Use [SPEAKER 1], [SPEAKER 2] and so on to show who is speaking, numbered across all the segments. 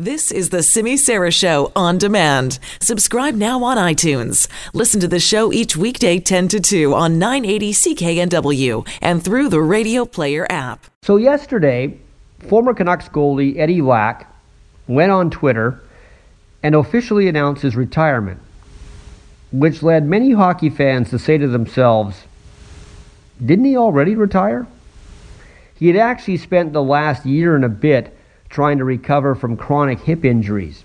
[SPEAKER 1] This is the Simi Sara Show on demand. Subscribe now on iTunes. Listen to the show each weekday 10 to 2 on 980 CKNW and through the Radio Player app.
[SPEAKER 2] So, yesterday, former Canucks goalie Eddie Lack went on Twitter and officially announced his retirement, which led many hockey fans to say to themselves, didn't he already retire? He had actually spent the last year and a bit trying to recover from chronic hip injuries.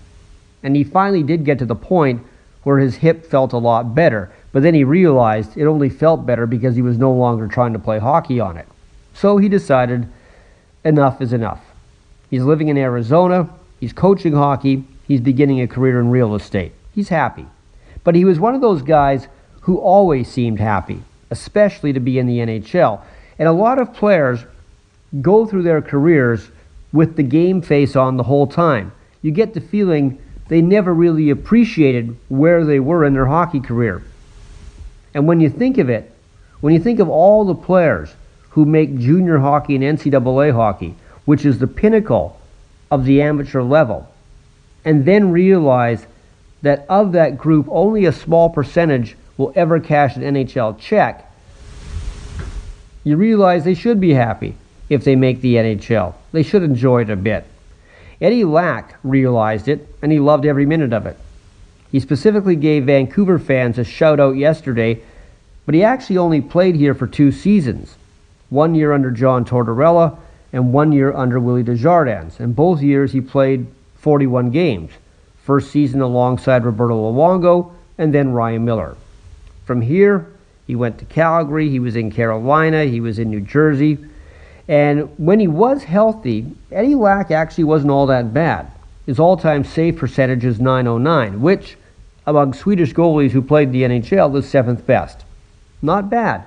[SPEAKER 2] And he finally did get to the point where his hip felt a lot better, but then he realized it only felt better because he was no longer trying to play hockey on it. So he decided enough is enough. He's living in Arizona, he's coaching hockey, he's beginning a career in real estate. He's happy. But he was one of those guys who always seemed happy, especially to be in the NHL. And a lot of players go through their careers with the game face on the whole time. You get the feeling they never really appreciated where they were in their hockey career. And when you think of it, when you think of all the players who make junior hockey and NCAA hockey, which is the pinnacle of the amateur level, and then realize that of that group, only a small percentage will ever cash an NHL check, you realize they should be happy if they make the NHL. They should enjoy it a bit. Eddie Lack realized it, and he loved every minute of it. He specifically gave Vancouver fans a shout out yesterday, but he actually only played here for two seasons one year under John Tortorella and one year under Willie Desjardins. And both years he played 41 games. First season alongside Roberto Luongo and then Ryan Miller. From here, he went to Calgary, he was in Carolina, he was in New Jersey, and when he was healthy, Eddie Lack actually wasn't all that bad. His all time save percentage is 909, which, among Swedish goalies who played the NHL, is seventh best. Not bad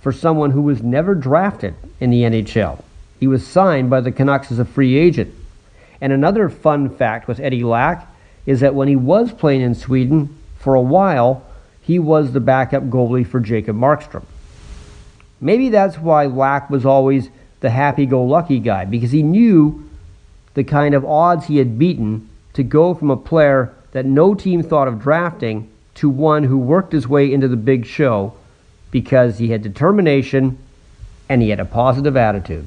[SPEAKER 2] for someone who was never drafted in the NHL. He was signed by the Canucks as a free agent. And another fun fact with Eddie Lack is that when he was playing in Sweden, for a while, he was the backup goalie for Jacob Markstrom. Maybe that's why Lack was always the happy go lucky guy because he knew the kind of odds he had beaten to go from a player that no team thought of drafting to one who worked his way into the big show because he had determination and he had a positive attitude.